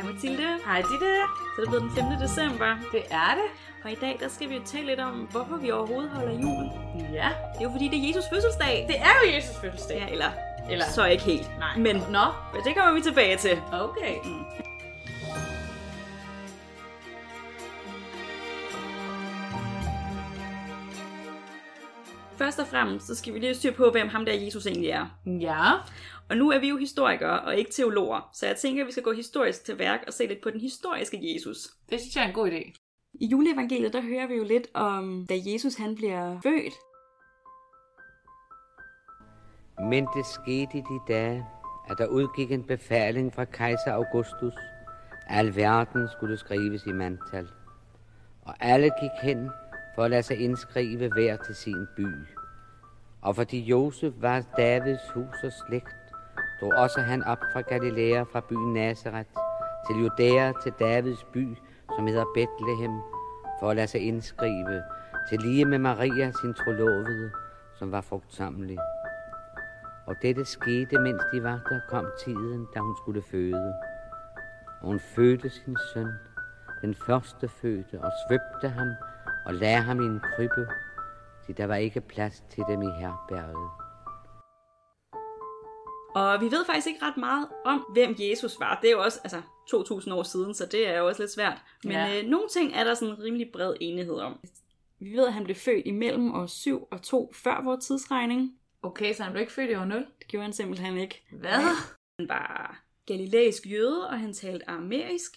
Hej Mathilde. Hej Ditte. Så er det blevet den 5. december, Det er det. og i dag der skal vi jo tale lidt om, hvorfor vi overhovedet holder jul. Ja. Det er jo fordi, det er Jesus fødselsdag. Det er jo Jesus fødselsdag. Ja, eller, Eller- så ikke helt. Nej. Men Nå. men det kommer vi tilbage til. Okay. Først og fremmest, så skal vi lige styr på, hvem ham der Jesus egentlig er. Ja. Og nu er vi jo historikere og ikke teologer, så jeg tænker, at vi skal gå historisk til værk og se lidt på den historiske Jesus. Det synes jeg er en god idé. I juleevangeliet, der hører vi jo lidt om, da Jesus han bliver født. Men det skete i de dage, at der udgik en befaling fra kejser Augustus. Al verden skulle skrives i mandtal. Og alle gik hen for at lade sig indskrive hver til sin by. Og fordi Josef var Davids hus og slægt, drog også han op fra Galilea, fra byen Nazareth, til Judæa, til Davids by, som hedder Bethlehem, for at lade sig indskrive, til lige med Maria, sin trolovede, som var frugtsamlig. Og dette skete, mens de var der, kom tiden, da hun skulle føde. Og hun fødte sin søn, den første fødte, og svøbte ham og lagde ham i en krybbe, fordi der var ikke plads til dem i herberget. Og vi ved faktisk ikke ret meget om, hvem Jesus var. Det er jo også altså, 2000 år siden, så det er jo også lidt svært. Men Ja. øh, nogle ting er der sådan en rimelig bred enighed om. Vi ved, at han blev født imellem år 7 og 2 før vores tidsregning. Okay, så han blev ikke født i år 0. Det gjorde han simpelthen ikke. Hvad? Han var galilæisk jøde, og han talte aramæisk.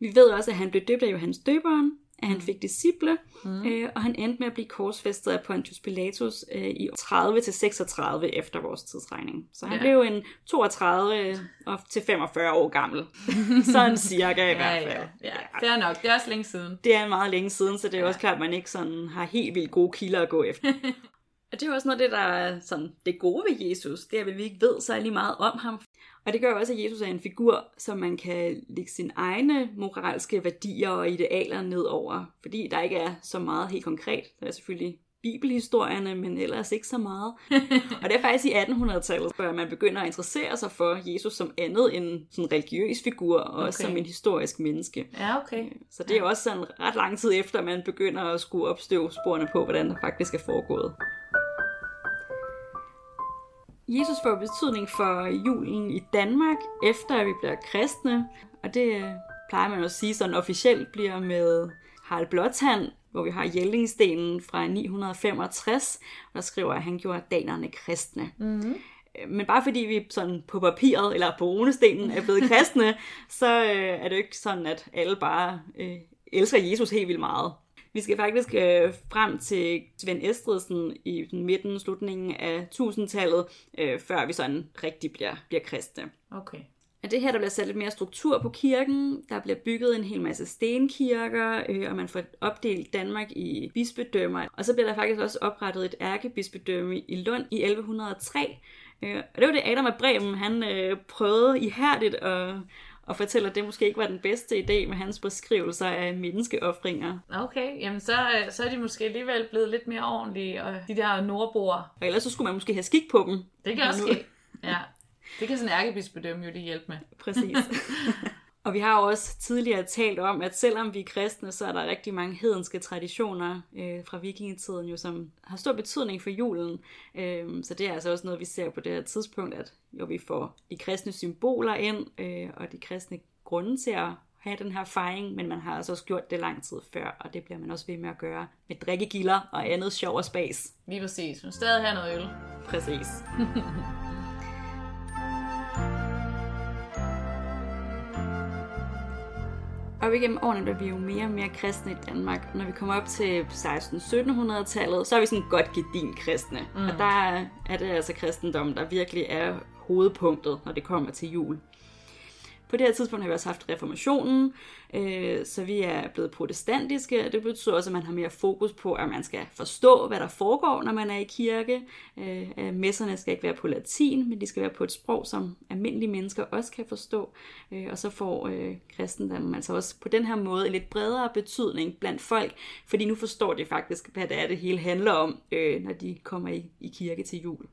Vi ved også, at han blev døbt af Johannes Døberen, at han fik disciple, mm. øh, og han endte med at blive korsfæstet af Pontius Pilatus øh, i 30-36 efter vores tidsregning. Så han Ja. ja. blev en 32 og til 45 år gammel. Sådan cirka i hvert fald. ja, ja. Fair nok. Det er også længe siden. Det er meget længe siden, så det er ja. også klart, at man ikke sådan har helt vildt gode kilder at gå efter. og det er jo også noget af det, der er sådan, det gode ved Jesus, det er, at vi ikke ved særlig meget om ham. Og det gør jo også, at Jesus er en figur, som man kan lægge sine egne moralske værdier og idealer ned over. Fordi der ikke er så meget helt konkret. Der er selvfølgelig bibelhistorierne, men ellers ikke så meget. og det er faktisk i 1800-tallet, hvor man begynder at interessere sig for Jesus som andet end sådan en religiøs figur, og også Okay. som en historisk menneske. Ja, okay. Så det er jo også sådan ret lang tid efter, at man begynder at skulle opstøve sporene på, hvordan der faktisk er foregået. Jesus får betydning for julen i Danmark, efter at vi bliver kristne. Og det øh, plejer man at sige sådan officielt bliver med Harald Blåtand, hvor vi har Jellingstenen fra 965, og der skriver, at han gjorde danerne kristne. Mm-hmm. Men bare fordi vi sådan på papiret eller på runestenen er blevet kristne, så øh, er det jo ikke sådan, at alle bare øh, elsker Jesus helt vildt meget. Vi skal faktisk øh, frem til Svend Estridsen i den midten, slutningen af 1000-tallet, øh, før vi sådan rigtig bliver, bliver kristne. Okay. Og det her, der bliver sat lidt mere struktur på kirken. Der bliver bygget en hel masse stenkirker, øh, og man får opdelt Danmark i bispedømmer. Og så bliver der faktisk også oprettet et ærkebispedømme i Lund i 1103. Øh, og det var det Adam af Bremen, han øh, prøvede ihærdigt at, at fortælle, at det måske ikke var den bedste idé med hans beskrivelser af menneskeoffringer. Okay, jamen så, øh, så er de måske alligevel blevet lidt mere ordentlige, og de der nordboer, Og ellers så skulle man måske have skik på dem. det kan også ske. Ja, det kan sådan en ærkebispedømme jo lige hjælpe med. Præcis. og vi har jo også tidligere talt om, at selvom vi er kristne, så er der rigtig mange hedenske traditioner øh, fra vikingetiden, jo, som har stor betydning for julen. Øh, så det er altså også noget, vi ser på det her tidspunkt, at jo, vi får de kristne symboler ind, øh, og de kristne grunde til at have den her fejring, men man har altså også gjort det lang tid før, og det bliver man også ved med at gøre med drikkegilder og andet sjov og spas. Lige præcis. Men stadig have noget øl. Præcis. Og igennem årene bliver vi jo mere og mere kristne i Danmark. Når vi kommer op til 16-1700-tallet, så er vi sådan godt gedin kristne. Mm. Og der er det altså kristendommen, der virkelig er hovedpunktet, når det kommer til jul. På det her tidspunkt har vi også haft reformationen, øh, så vi er blevet protestantiske, og det betyder også, at man har mere fokus på, at man skal forstå, hvad der foregår, når man er i kirke. Øh, messerne skal ikke være på latin, men de skal være på et sprog, som almindelige mennesker også kan forstå. Øh, og så får øh, kristendommen altså også på den her måde en lidt bredere betydning blandt folk, fordi nu forstår de faktisk, hvad det er, det hele handler om, øh, når de kommer i, i kirke til jul.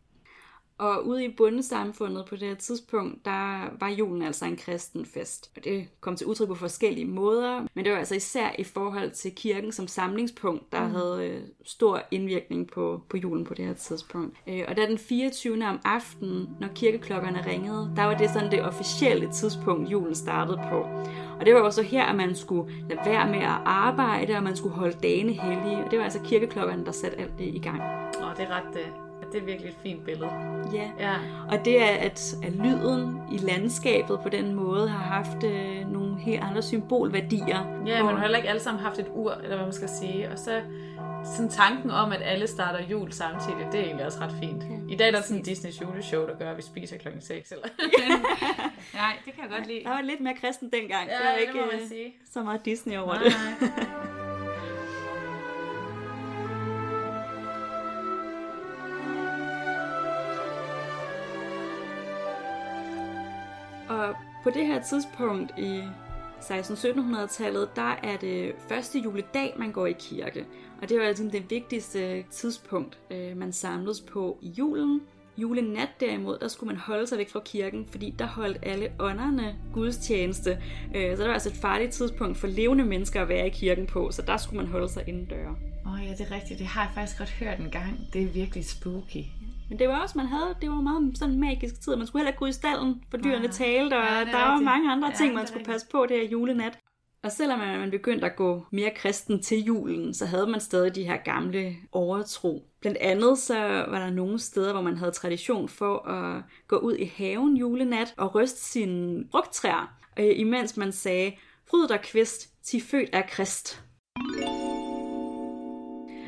Og ude i bundesamfundet på det her tidspunkt, der var julen altså en kristen fest. Og det kom til udtryk på forskellige måder, men det var altså især i forhold til kirken som samlingspunkt, der mm. havde øh, stor indvirkning på, på julen på det her tidspunkt. Øh, og da den 24. om aftenen, når kirkeklokkerne ringede, der var det sådan det officielle tidspunkt, julen startede på. Og det var også her, at man skulle lade være med at arbejde, og man skulle holde dagene hellige. Og det var altså kirkeklokkerne, der satte alt det i gang. Åh, det er ret... Det er virkelig et fint billede. Ja. Ja. Og det er, at, at lyden i landskabet på den måde har haft øh, nogle helt andre symbolværdier. Ja, hvor- man har heller ikke alle sammen haft et ur, eller hvad man skal sige. Og så sådan tanken om, at alle starter jul samtidig, det er egentlig også ret fint. I dag er der sådan en Disneys juleshow, der gør, at vi spiser klokken 6. Eller? Nej, det kan jeg godt lide. Der var lidt mere kristen dengang. Ja, der var det ikke må man øh, sige. så meget Disney over Nej, det. nej. Og på det her tidspunkt i 1600-1700-tallet, der er det første juledag, man går i kirke. Og det var altså det vigtigste tidspunkt, øh, man samledes på i julen. Julenat derimod, der skulle man holde sig væk fra kirken, fordi der holdt alle ånderne gudstjeneste. Øh, så det var altså et farligt tidspunkt for levende mennesker at være i kirken på, så der skulle man holde sig indendør. Åh oh, ja, det er rigtigt. Det har jeg faktisk godt hørt en gang. Det er virkelig spooky. Men det var også, man havde, det var meget sådan en magisk tid. Man skulle heller ikke gå i stallen, for dyrene talte, og Ja, er der var rigtigt. mange andre Ja, ting, man skulle rigtigt. passe på det her julenat. Og selvom man begyndte at gå mere kristen til julen, så havde man stadig de her gamle overtro. Blandt andet så var der nogle steder, hvor man havde tradition for at gå ud i haven julenat og ryste sine frugttræer, øh, imens man sagde, fryd der kvist, til født er krist.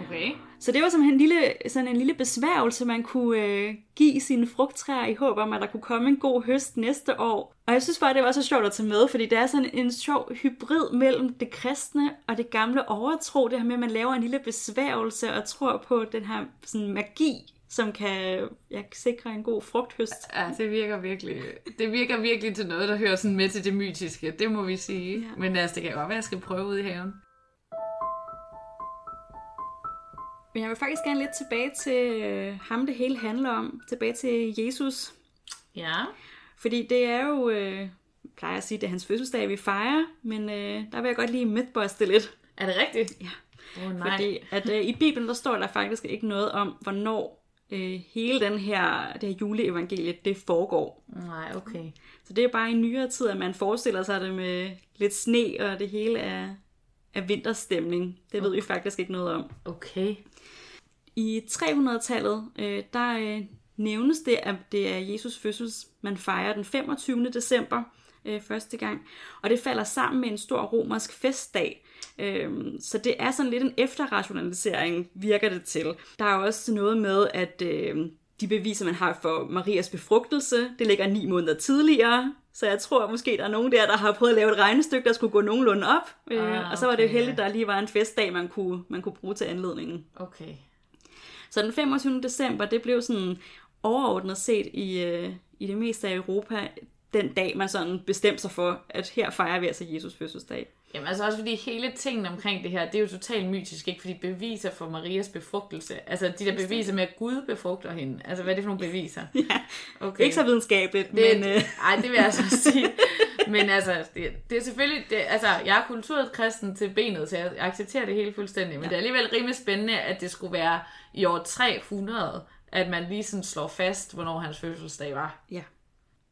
Okay. Så det var simpelthen en lille, sådan en lille besværgelse, man kunne øh, give sine frugttræer i håb om, at der kunne komme en god høst næste år. Og jeg synes bare, det var så sjovt at tage med, fordi det er sådan en sjov hybrid mellem det kristne og det gamle overtro. Det her med, at man laver en lille besværgelse og tror på den her sådan magi, som kan ja, sikre en god frugthøst. Ja, det virker virkelig, det virker virkelig til noget, der hører sådan med til det mytiske. Det må vi sige. Ja. Men altså, det kan godt være, at jeg skal prøve ud i haven. Men jeg vil faktisk gerne lidt tilbage til øh, ham, det hele handler om. Tilbage til Jesus. Ja. Fordi det er jo, øh, jeg plejer at sige, det er hans fødselsdag, vi fejrer, men øh, der vil jeg godt lige mythbuste lidt. Er det rigtigt? Ja. Oh, nej. Fordi at, øh, i Bibelen, der står der faktisk ikke noget om, hvornår øh, hele den her, det her juleevangelie, det foregår. Nej, okay. Så det er bare i nyere tid, at man forestiller sig det med lidt sne, og det hele er, er vinterstemning. Det ved vi faktisk ikke noget om. Okay. I 300-tallet, øh, der øh, nævnes det, at det er Jesus fødsels, man fejrer den 25. december øh, første gang. Og det falder sammen med en stor romersk festdag. Øh, så det er sådan lidt en efterrationalisering, virker det til. Der er også noget med, at øh, de beviser, man har for Marias befrugtelse, det ligger ni måneder tidligere. Så jeg tror måske, der er nogen der, der har prøvet at lave et regnestykke, der skulle gå nogenlunde op. Øh, Ah, og så var det jo okay, heldigt, ja. der lige var en festdag, man kunne, man kunne bruge til anledningen. Okay. Så den 25. december, det blev sådan overordnet set i, øh, i det meste af Europa, den dag, man sådan bestemte sig for, at her fejrer vi altså Jesus fødselsdag. Jamen altså også fordi hele tingen omkring det her, det er jo totalt mytisk, ikke? Fordi beviser for Marias befrugtelse, altså de der beviser med, at Gud befrugter hende, altså hvad er det for nogle beviser? Ja, Okay. ikke så videnskabeligt, Det, men... Øh, Ej, det vil jeg altså sige. Men altså, det, det er selvfølgelig... Det, altså, jeg er kulturet kristen til benet, så jeg accepterer det hele fuldstændig. Men ja. det er alligevel rimelig spændende, at det skulle være i år 300, at man lige sådan slår fast, hvornår hans fødselsdag var. ja.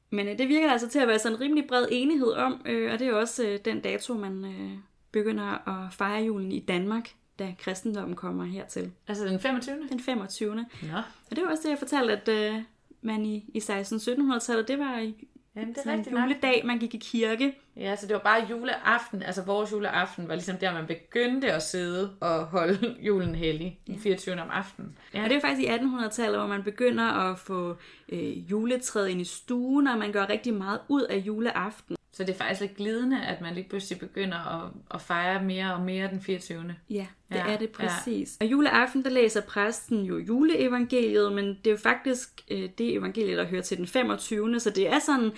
Men øh, det virker altså til at være sådan en rimelig bred enighed om, øh, og det er også øh, den dato, man øh, begynder at fejre julen i Danmark, da kristendommen kommer hertil. Altså den 25. Den 25. Nå, Og det var også det, jeg fortalte, at øh, man i, i 1600-1700-tallet, det var Jamen, det er sådan en rigtigt nok. juledag, man gik i kirke. Ja, så det var bare juleaften, altså vores juleaften var ligesom der, man begyndte at sidde og holde julen hellig, den 24. om aftenen. Ja. Og det er faktisk i 1800-tallet, hvor man begynder at få øh, juletræet ind i stuen, og man gør rigtig meget ud af juleaften. Så det er faktisk lidt glidende, at man lige pludselig begynder at, at fejre mere og mere den 24. Ja, det ja, er det præcis. Ja. Og juleaften, der læser præsten jo juleevangeliet, men det er jo faktisk øh, det evangelie, der hører til den 25. Så det er sådan,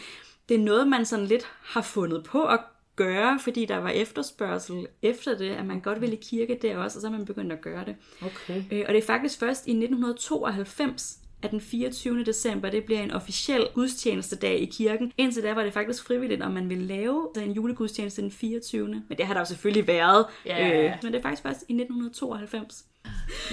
det er noget, man sådan lidt har fundet på at gøre, fordi der var efterspørgsel efter det, at man godt ville i kirke der også, og så er man begyndt at gøre det. Okay. Øh, og det er faktisk først i 1992, at den 24. december, det bliver en officiel gudstjenestedag i kirken. Indtil da var det faktisk frivilligt, om man ville lave en julegudstjeneste den 24. Men det har der jo selvfølgelig været. Ja. Øh, men det er faktisk først i 1992.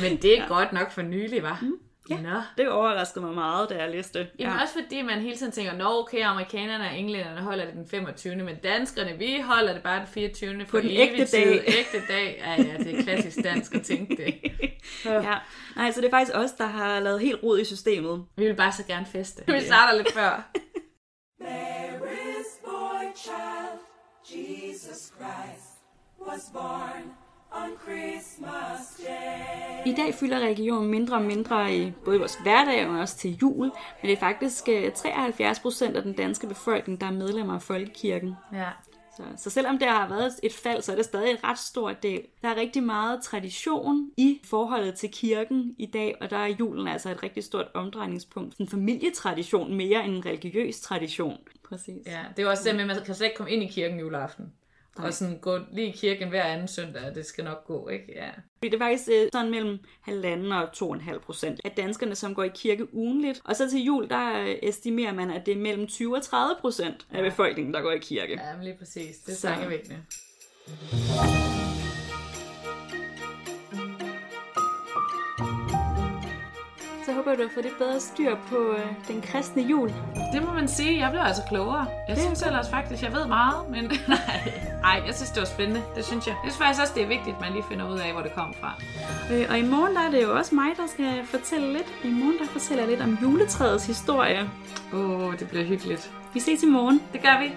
Men det er ja. godt nok for nylig, var. Mm. Ja. Nå. Det overraskede mig meget, da jeg læste det. Jamen ja. også fordi man hele tiden tænker, nå okay, amerikanerne og englænderne holder det den 25. Men danskerne, vi holder det bare den 24. På den ægte tid. dag. Ægte dag. Ja, ja, det er klassisk dansk at tænke det. ja. Nej, så det er faktisk os, der har lavet helt rod i systemet. Vi vil bare så gerne feste. Vi starter lidt før. There is boy child, Jesus Christ, was born i dag fylder religion mindre og mindre i både vores hverdag og også til jul, men det er faktisk 73 øh, procent af den danske befolkning, der er medlemmer af folkekirken. Ja. Så, så selvom der har været et fald, så er det stadig en ret stor del. Der er rigtig meget tradition i forholdet til kirken i dag, og der er julen altså et rigtig stort omdrejningspunkt. En familietradition mere end en religiøs tradition. Præcis. Ja, det er jo også det med, at man kan slet ikke komme ind i kirken juleaften. Og sådan gå lige i kirken hver anden søndag, det skal nok gå, ikke? Ja. Det er faktisk øh, sådan mellem halvanden og to og en halv procent af danskerne, som går i kirke ugenligt. Og så til jul, der øh, estimerer man, at det er mellem 20 og 30 procent af befolkningen, der går i kirke. Ja, men lige præcis. Det er tankevækkende. håber, du har fået lidt bedre styr på øh, den kristne jul. Det må man sige. Jeg blev altså klogere. Jeg det synes ellers faktisk, jeg ved meget, men nej, nej, jeg synes, det var spændende. Det synes jeg. Jeg synes faktisk også, det er vigtigt, at man lige finder ud af, hvor det kom fra. Øh, og i morgen der er det jo også mig, der skal fortælle lidt. I morgen der fortæller jeg lidt om juletræets historie. Åh, oh, det bliver hyggeligt. Vi ses i morgen. Det gør vi.